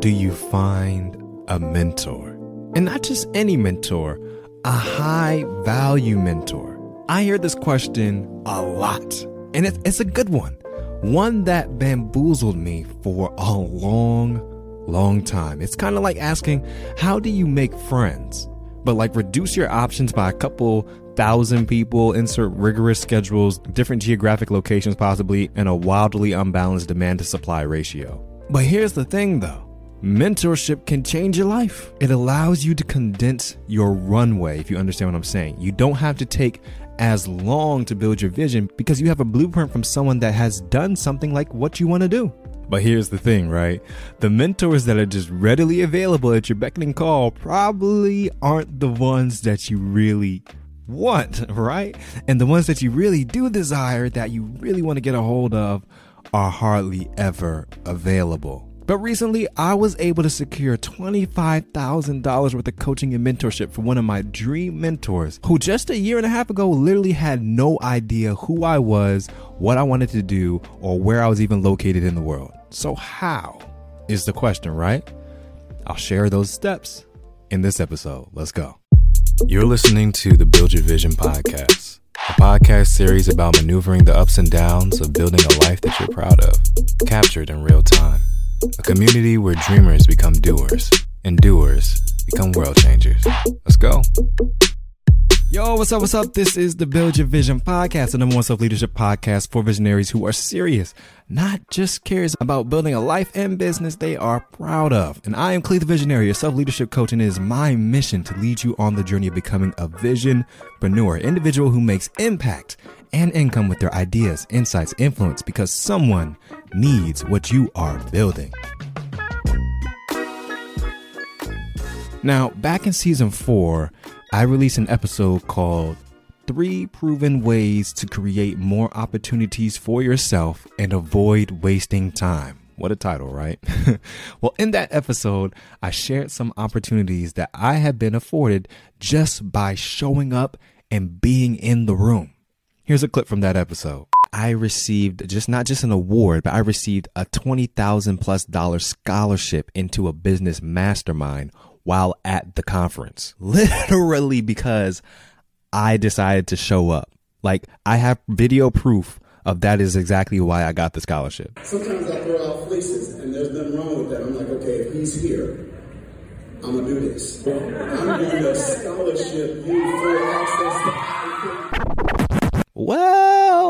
do you find a mentor? And not just any mentor, a high value mentor. I hear this question a lot, and it's, a good one. One that bamboozled me for a long, long time. It's kind of like asking, how do you make friends? But like reduce your options by a couple thousand people, insert rigorous schedules, different geographic locations possibly, and a wildly unbalanced demand to supply ratio. But here's the thing though. Mentorship can change your life. It allows you to condense your runway, if you understand what I'm saying. You don't have to take as long to build your vision because you have a blueprint from someone that has done something like what you want to do. But here's the thing, right? The mentors that are just readily available at your beckoning call probably aren't the ones that you really want, right? And the ones that you really do desire, that you really want to get a hold of, are hardly ever available. But recently, I was able to secure $25,000 worth of coaching and mentorship from one of my dream mentors who just a year and a half ago literally had no idea who I was, what I wanted to do, or where I was even located in the world. So, how is the question, right? I'll share those steps in this episode. Let's go. You're listening to the Build Your Vision podcast, a podcast series about maneuvering the ups and downs of building a life that you're proud of, captured in real time. A community where dreamers become doers and doers become world changers. Let's go. Yo, what's up? What's up? This is the Build Your Vision podcast, the number one self leadership podcast for visionaries who are serious, not just curious about building a life and business they are proud of. And I am Clee the Visionary, your self leadership coach, and it is my mission to lead you on the journey of becoming a visionpreneur, individual who makes impact and income with their ideas, insights, influence, because someone needs what you are building. Now, back in season four, I released an episode called Three Proven Ways to Create More Opportunities for Yourself and Avoid Wasting Time. What a title, right? well, in that episode, I shared some opportunities that I have been afforded just by showing up and being in the room. Here's a clip from that episode. I received just not just an award, but I received a $20,000 plus dollar scholarship into a business mastermind while at the conference. Literally because I decided to show up. Like I have video proof of that is exactly why I got the scholarship. Sometimes I throw out fleeces and there's nothing wrong with that. I'm like, okay, if he's here, I'm gonna do this. I'm going to do a scholarship you for access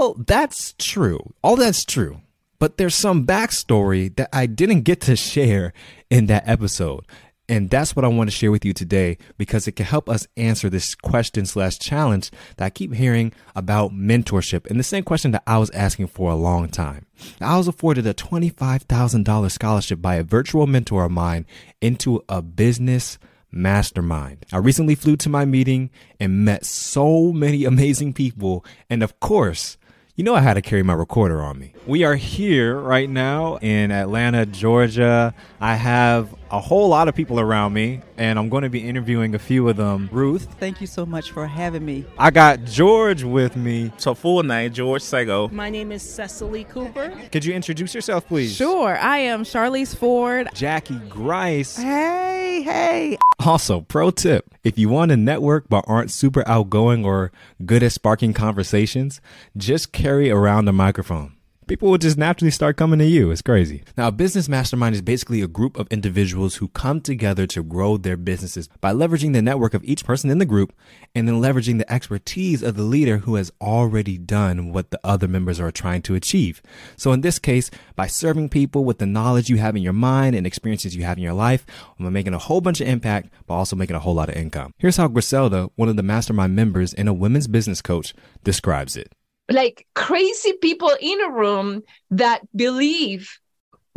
well, that's true. All that's true. But there's some backstory that I didn't get to share in that episode. And that's what I want to share with you today because it can help us answer this question slash challenge that I keep hearing about mentorship and the same question that I was asking for a long time. I was afforded a $25,000 scholarship by a virtual mentor of mine into a business mastermind. I recently flew to my meeting and met so many amazing people. And of course, you know I had to carry my recorder on me. We are here right now in Atlanta, Georgia. I have a whole lot of people around me, and I'm going to be interviewing a few of them. Ruth. Thank you so much for having me. I got George with me. So full name, George Sago. My name is Cecily Cooper. Could you introduce yourself, please? Sure. I am Charlise Ford. Jackie Grice. Hey, hey. Also, pro tip if you want to network but aren't super outgoing or good at sparking conversations, just carry around a microphone people will just naturally start coming to you. It's crazy. Now, a business mastermind is basically a group of individuals who come together to grow their businesses by leveraging the network of each person in the group and then leveraging the expertise of the leader who has already done what the other members are trying to achieve. So in this case, by serving people with the knowledge you have in your mind and experiences you have in your life, I'm making a whole bunch of impact, but also making a whole lot of income. Here's how Griselda, one of the mastermind members and a women's business coach, describes it like crazy people in a room that believe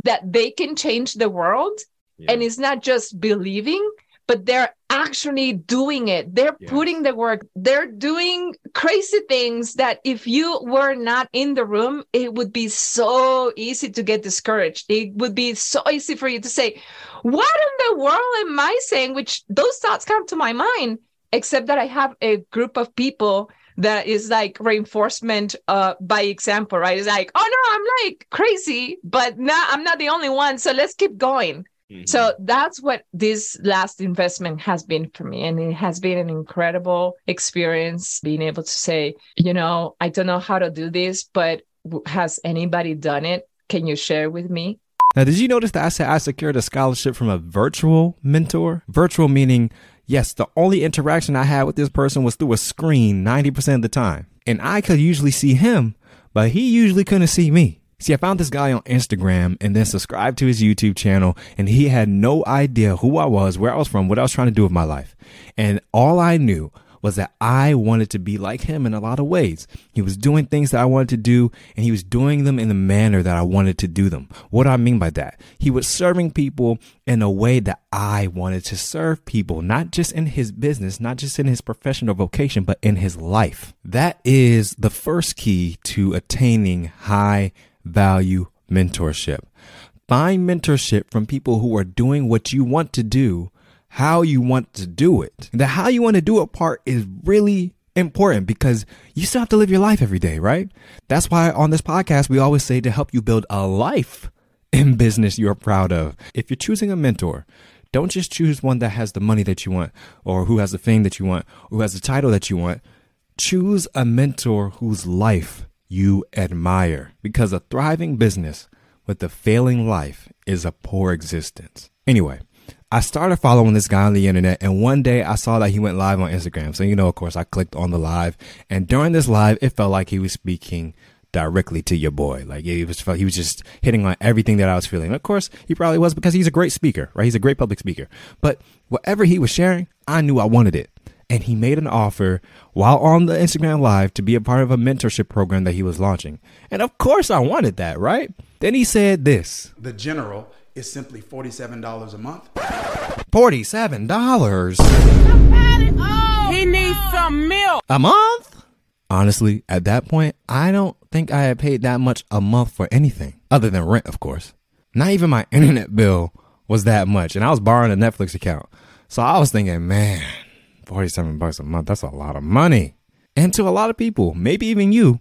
that they can change the world yeah. and it's not just believing but they're actually doing it they're yes. putting the work they're doing crazy things that if you were not in the room it would be so easy to get discouraged it would be so easy for you to say what in the world am i saying which those thoughts come to my mind except that i have a group of people that is like reinforcement uh, by example, right? It's like, oh no, I'm like crazy, but now I'm not the only one. So let's keep going. So that's what this last investment has been for me. And it has been an incredible experience being able to say, you know, I don't know how to do this, but has anybody done it? Can you share with me? Now, did you notice that I said I secured a scholarship from a virtual mentor? Virtual meaning, yes, the only interaction I had with this person was through a screen 90% of the time. And I could usually see him, but he usually couldn't see me. See, I found this guy on Instagram and then subscribed to his YouTube channel, and he had no idea who I was, where I was from, what I was trying to do with my life. And all I knew was that I wanted to be like him in a lot of ways. He was doing things that I wanted to do and he was doing them in the manner that I wanted to do them. What do I mean by that? He was serving people in a way that I wanted to serve people, not just in his business, not just in his professional vocation, but in his life. That is the first key to attaining high value mentorship. Find mentorship from people who are doing what you want to do, how you want to do it. The how you want to do it part is really important because you still have to live your life every day, right? That's why on this podcast, we always say to help you build a life in business you're proud of. If you're choosing a mentor, don't just choose one that has the money that you want or who has the fame that you want or who has the title that you want. Choose a mentor whose life you admire because a thriving business with a failing life is a poor existence. Anyway, I started following this guy on the internet and one day I saw that he went live on Instagram. So, you know, of course, I clicked on the live and during this live, it felt like he was speaking directly to your boy. Like he was, he was just hitting on everything that I was feeling. Of course, he probably was because he's a great speaker, right? He's a great public speaker. But whatever he was sharing, I knew I wanted it and he made an offer while on the Instagram live to be a part of a mentorship program that he was launching. And of course I wanted that, right? Then he said this. The general is simply $47 a month. $47 He needs some milk. a month? Honestly, at that point, I don't think I had paid that much a month for anything other than rent, of course. Not even my internet bill was that much, and I was borrowing a Netflix account. So I was thinking, man, 47 bucks a month, that's a lot of money. And to a lot of people, maybe even you,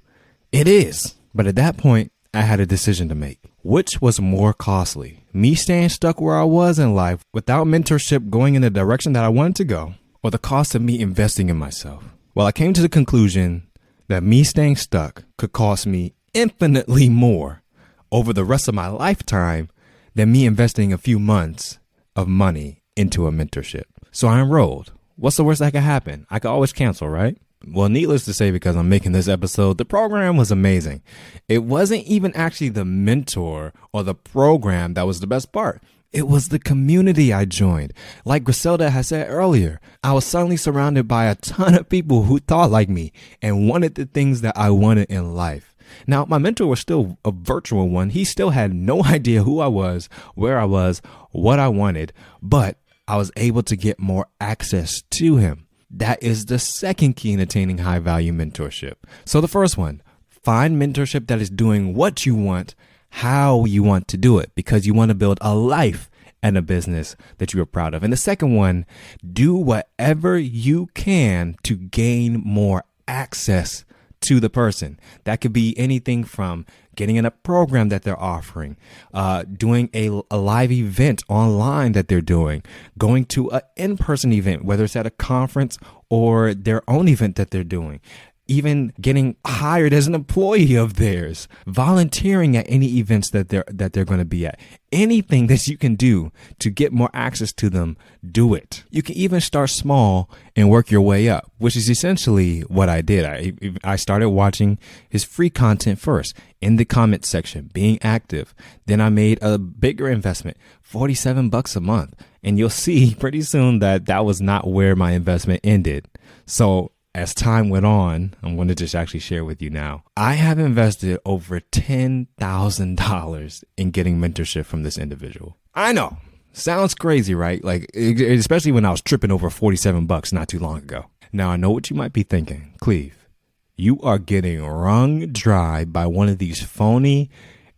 it is. But at that point, I had a decision to make. Which was more costly? Me staying stuck where I was in life without mentorship going in the direction that I wanted to go, or the cost of me investing in myself? Well, I came to the conclusion that me staying stuck could cost me infinitely more over the rest of my lifetime than me investing a few months of money into a mentorship. So I enrolled. What's the worst that could happen? I could always cancel, right? Well, needless to say, because I'm making this episode, the program was amazing. It wasn't even actually the mentor or the program that was the best part. It was the community I joined. Like Griselda has said earlier, I was suddenly surrounded by a ton of people who thought like me and wanted the things that I wanted in life. Now, my mentor was still a virtual one. He still had no idea who I was, where I was, what I wanted, but I was able to get more access to him. That is the second key in attaining high value mentorship. So the first one, find mentorship that is doing what you want, how you want to do it, because you want to build a life and a business that you are proud of. And the second one, do whatever you can to gain more access to the person. That could be anything from getting in a program that they're offering, uh, doing a, a live event online that they're doing, going to an in-person event, whether it's at a conference or their own event that they're doing. Even getting hired as an employee of theirs, volunteering at any events that they're that they're going to be at, anything that you can do to get more access to them, do it. You can even start small and work your way up, which is essentially what I did. I, I started watching his free content first in the comment section, being active. Then I made a bigger investment, 47 bucks a month. And you'll see pretty soon that that was not where my investment ended. So as time went on, I'm going to just actually share with you now. I have invested over $10,000 in getting mentorship from this individual. I know. Sounds crazy, right? Like, especially when I was tripping over 47 bucks not too long ago. Now, I know what you might be thinking. Cleve, you are getting wrung dry by one of these phony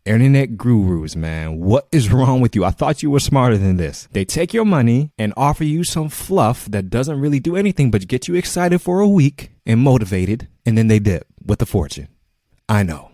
internet gurus, man. What is wrong with you? I thought you were smarter than this. They take your money and offer you some fluff that doesn't really do anything but get you excited for a week and motivated, and then they dip with a fortune. I know.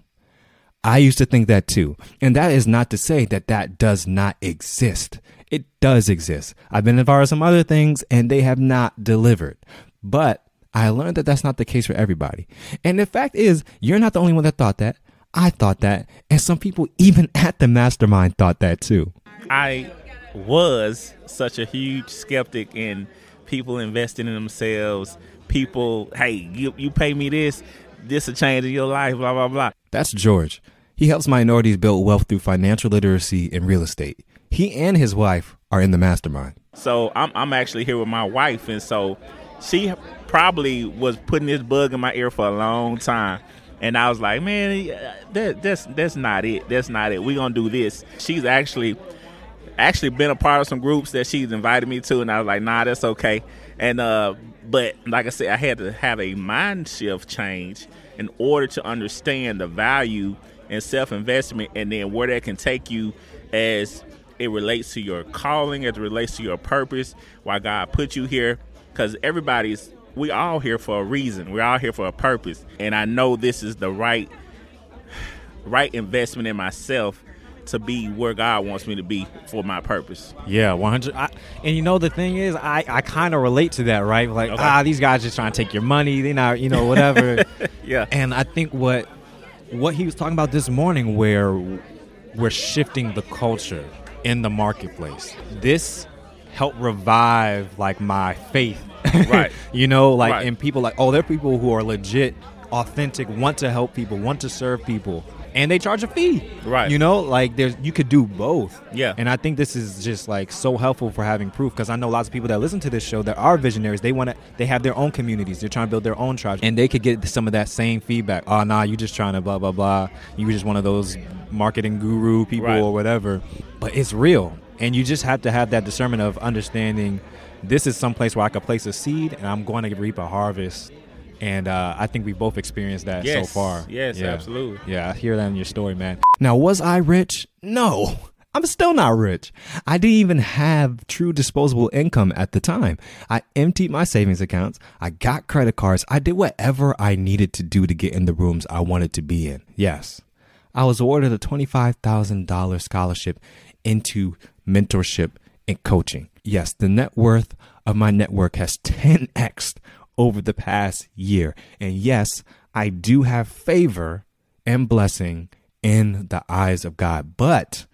I used to think that too. And that is not to say that that does not exist. It does exist. I've been involved in some other things and they have not delivered. But I learned that that's not the case for everybody. And the fact is, you're not the only one that thought that. I thought that. And some people, even at the mastermind, thought that too. I was such a huge skeptic in people investing in themselves. People, hey, you, you pay me this, this will change in your life, blah, blah, blah. That's George. He helps minorities build wealth through financial literacy and real estate. He and his wife are in the mastermind. So I'm, I'm actually here with my wife, and so she probably was putting this bug in my ear for a long time. And I was like, man, that, that's that's not it. That's not it. We're gonna do this. She's actually actually been a part of some groups that she's invited me to, and I was like, nah, that's okay. And uh, but like I said, I had to have a mind shift change in order to understand the value and self investment, and then where that can take you as it relates to your calling, as it relates to your purpose, why God put you here. Because everybody's, we all here for a reason. We're all here for a purpose, and I know this is the right, right investment in myself to be where God wants me to be for my purpose. Yeah, 100. I, and you know, the thing is, I, I kind of relate to that, right? Like, Okay. ah, these guys just trying to take your money. They're not, you know, whatever. Yeah. and I think what what he was talking about this morning, where we're shifting the culture in the marketplace. This helped revive like my faith, Right. you know, like Right. and people like, oh, they're people who are legit, authentic, want to help people, want to serve people, and they charge a fee, Right. You know, like there's you could do both, Yeah. And I think this is just like so helpful for having proof because I know lots of people that listen to this show that are visionaries. They want to, they have their own communities. They're trying to build their own tribes, and they could get some of that same feedback. Oh, nah, you just trying to blah blah blah. You were just one of those marketing guru people Right. or whatever. But it's real, and you just have to have that discernment of understanding. This is some place where I could place a seed, and I'm going to reap a harvest. And uh, I think we both experienced that Yes. so far. Yes, Yeah. absolutely. Yeah, I hear that in your story, man. Now, was I rich? No. I'm still not rich. I didn't even have true disposable income at the time. I emptied my savings accounts. I got credit cards. I did whatever I needed to do to get in the rooms I wanted to be in. Yes. I was awarded a $25,000 scholarship into mentorship and coaching. Yes, the net worth of my network has 10x over the past year. And yes, I do have favor and blessing in the eyes of God. But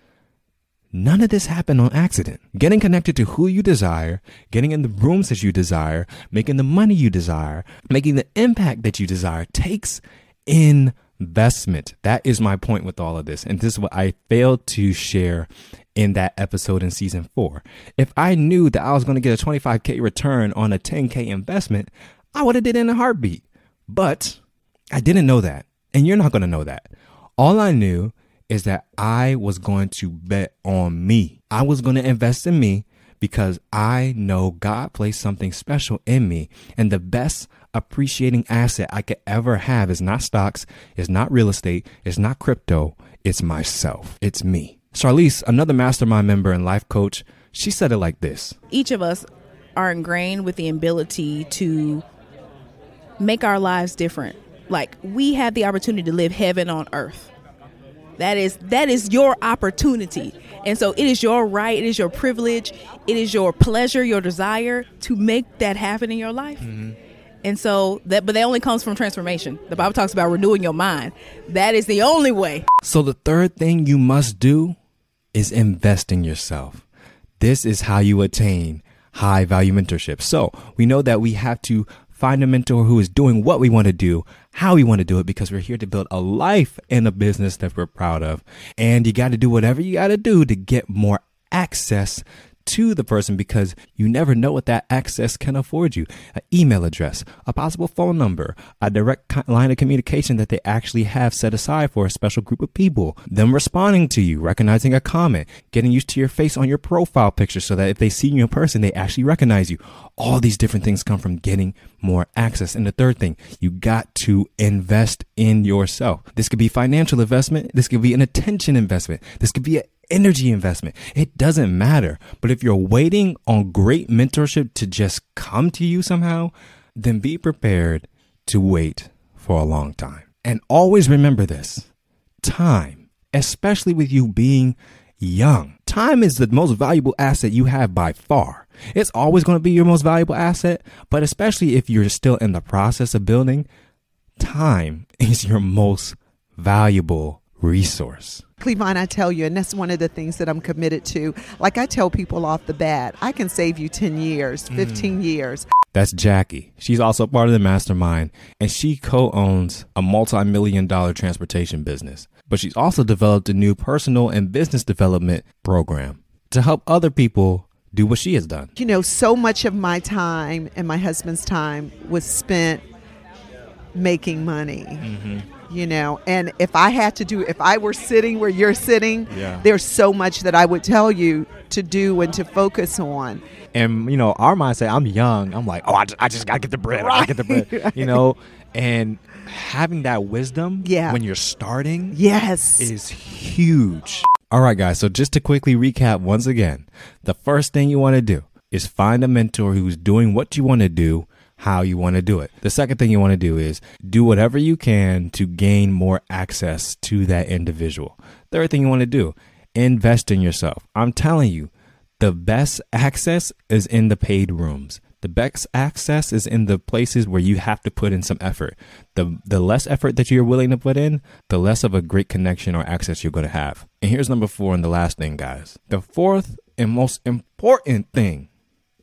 none of this happened on accident. Getting connected to who you desire, getting in the rooms that you desire, making the money you desire, making the impact that you desire takes investment. That is my point with all of this. And this is what I failed to share in that episode in season four. If I knew that I was going to get a 25K return on a 10K investment, I would have did it in a heartbeat. But I didn't know that. And you're not going to know that. All I knew is that I was going to bet on me. I was going to invest in me because I know God placed something special in me. And the best appreciating asset I could ever have is not stocks, is not real estate, is not crypto, it's myself. It's me. Charlise, another mastermind member and life coach, she said it like this. Each of us are ingrained with the ability to make our lives different. Like we have the opportunity to live heaven on earth. That is that is your opportunity. And so it is your right, it is your privilege, it is your pleasure, your desire to make that happen in your life. Mm-hmm. And so that but that only comes from transformation. The Bible talks about renewing your mind. That is the only way. So the third thing you must do is invest in yourself. This is how you attain high value mentorship. So we know that we have to find a mentor who is doing what we want to do, how we want to do it, because we're here to build a life and a business that we're proud of. And you got to do whatever you got to do to get more access to the person because you never know what that access can afford you. An email address, a possible phone number, a direct line of communication that they actually have set aside for a special group of people, them responding to you, recognizing a comment, getting used to your face on your profile picture so that if they see you in person, they actually recognize you. All these different things come from getting more access. And the third thing, you got to invest in yourself. This could be financial investment. This could be an attention investment. This could be an energy investment. It doesn't matter. But if you're waiting on great mentorship to just come to you somehow, then be prepared to wait for a long time. And always remember this time, especially with you being young. Time is the most valuable asset you have by far. It's always going to be your most valuable asset, but especially if you're still in the process of building, time is your most valuable resource. Cleavon, I tell you, and that's one of the things that I'm committed to. Like I tell people off the bat, I can save you 10 years, mm. 15 years. That's Jackie. She's also part of the mastermind, and she co owns a multi million dollar transportation business. But she's also developed a new personal and business development program to help other people do what she has done. You know, so much of my time and my husband's time was spent making money. Mm-hmm. You know, and if I had to do, if I were sitting where you're sitting, Yeah. there's so much that I would tell you to do and to focus on. And you know, our mindset. I'm young. I'm like, oh, I just, I just gotta get the bread. I gotta get the bread. You know, and having that wisdom, Yeah. when you're starting, Yes. is huge. All right, guys. So just to quickly recap once again, the first thing you want to do is find a mentor who's doing what you want to do, how you want to do it. The second thing you want to do is do whatever you can to gain more access to that individual. Third thing you want to do, invest in yourself. I'm telling you, the best access is in the paid rooms. The best access is in the places where you have to put in some effort. The the less effort that you're willing to put in, the less of a great connection or access you're going to have. And here's number 4 and the last thing, guys. The fourth and most important thing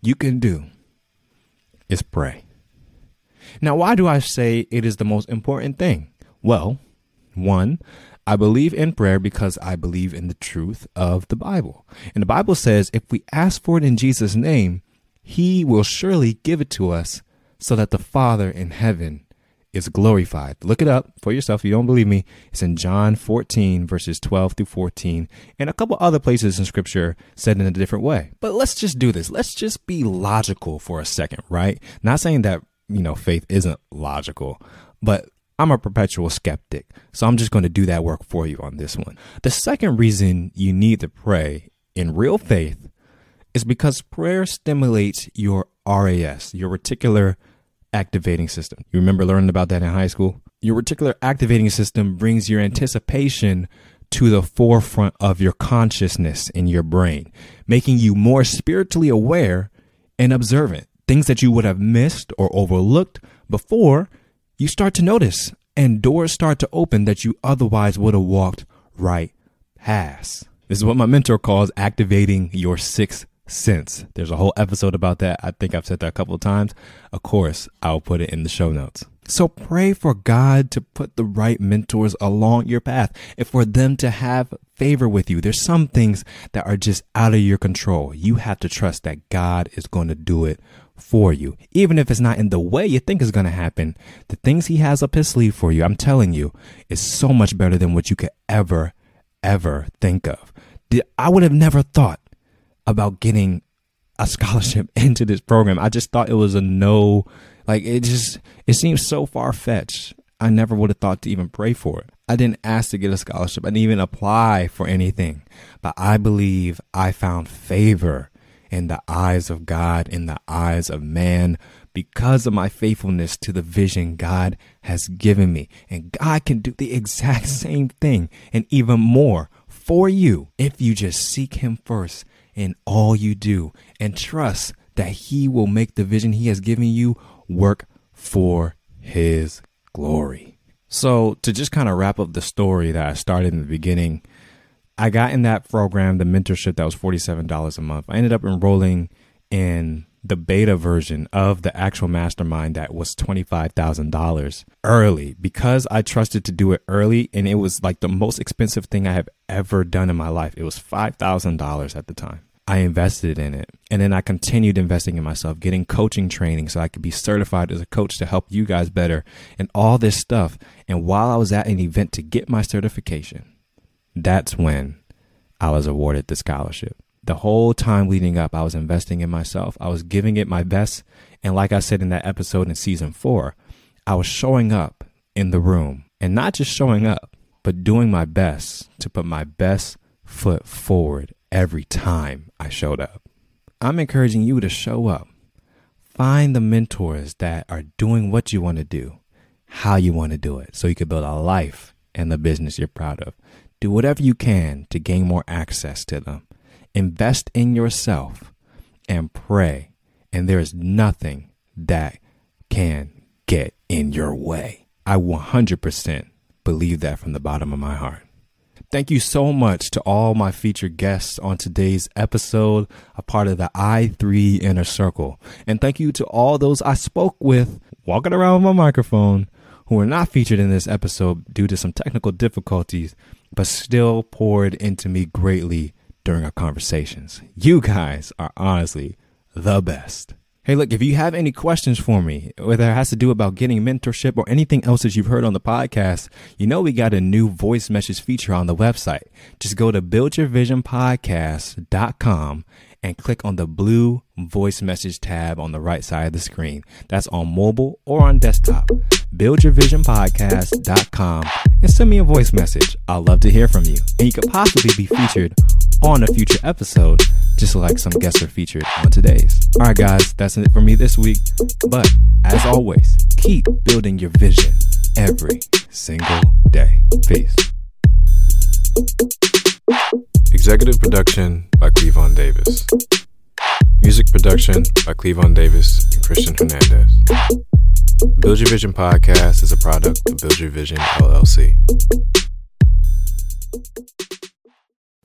you can do is pray. Now, why do I say it is the most important thing? Well, one, I believe in prayer because I believe in the truth of the Bible. And the Bible says if we ask for it in Jesus' name, he will surely give it to us so that the Father in heaven is glorified. Look it up for yourself if you don't believe me. It's in John 14, verses 12 through 14, and a couple other places in Scripture said in a different way. But let's just do this. Let's just be logical for a second, right? Not saying that, you know, faith isn't logical, but I'm a perpetual skeptic. So I'm just going to do that work for you on this one. The second reason you need to pray in real faith is because prayer stimulates your RAS, your reticular activating system. You remember learning about that in high school? Your reticular activating system brings your anticipation to the forefront of your consciousness in your brain, making you more spiritually aware and observant. Things that you would have missed or overlooked before, you start to notice, and doors start to open that you otherwise would have walked right past. This is what my mentor calls activating your sixth sense. There's a whole episode about that. I think I've said that a couple of times. Of course, I'll put it in the show notes. So pray for God to put the right mentors along your path and for them to have favor with you. There's some things that are just out of your control. You have to trust that God is going to do it for you. Even if it's not in the way you think is going to happen, the things he has up his sleeve for you, I'm telling you, is so much better than what you could ever, ever think of. I would have never thought about getting a scholarship into this program. I just thought it was a no. Like it just it seems so far fetched. I never would have thought to even pray for it. I didn't ask to get a scholarship. I didn't even apply for anything. But I believe I found favor in the eyes of God, in the eyes of man, because of my faithfulness to the vision God has given me. And God can do the exact same thing and even more for you if you just seek Him first in all you do and trust that He will make the vision He has given you work for His glory. So, to just kind of wrap up the story that I started in the beginning, I got in that program, the mentorship that was $47 a month. I ended up enrolling in the beta version of the actual mastermind that was $25,000 early because I trusted to do it early and it was like the most expensive thing I have ever done in my life. It was $5,000 at the time. I invested in it and then I continued investing in myself, getting coaching training so I could be certified as a coach to help you guys better and all this stuff. And while I was at an event to get my certification, that's when I was awarded the scholarship. The whole time leading up, I was investing in myself. I was giving it my best. And like I said in that episode in season four, I was showing up in the room and not just showing up, but doing my best to put my best foot forward every time I showed up. I'm encouraging you to show up. Find the mentors that are doing what you want to do, how you want to do it, so you can build a life and the business you're proud of. Do whatever you can to gain more access to them. Invest in yourself and pray, and there is nothing that can get in your way. I 100% believe that from the bottom of my heart. Thank you so much to all my featured guests on today's episode, a part of the I3 Inner Circle. And thank you to all those I spoke with walking around with my microphone who were not featured in this episode due to some technical difficulties, but still poured into me greatly during our conversations. You guys are honestly the best. Hey, look, if you have any questions for me, whether it has to do about getting mentorship or anything else that you've heard on the podcast, you know we got a new voice message feature on the website. Just go to buildyourvisionpodcast.com and click on the blue voice message tab on the right side of the screen. That's on mobile or on desktop. Buildyourvisionpodcast.com and send me a voice message. I'd love to hear from you. And you could possibly be featured on a future episode, just like some guests are featured on today's. All right, guys, that's it for me this week. But as always, keep building your vision every single day. Peace. Executive production by Cleavon Davis. Music production by Cleavon Davis and Christian Hernandez. The Build Your Vision podcast is a product of Build Your Vision LLC.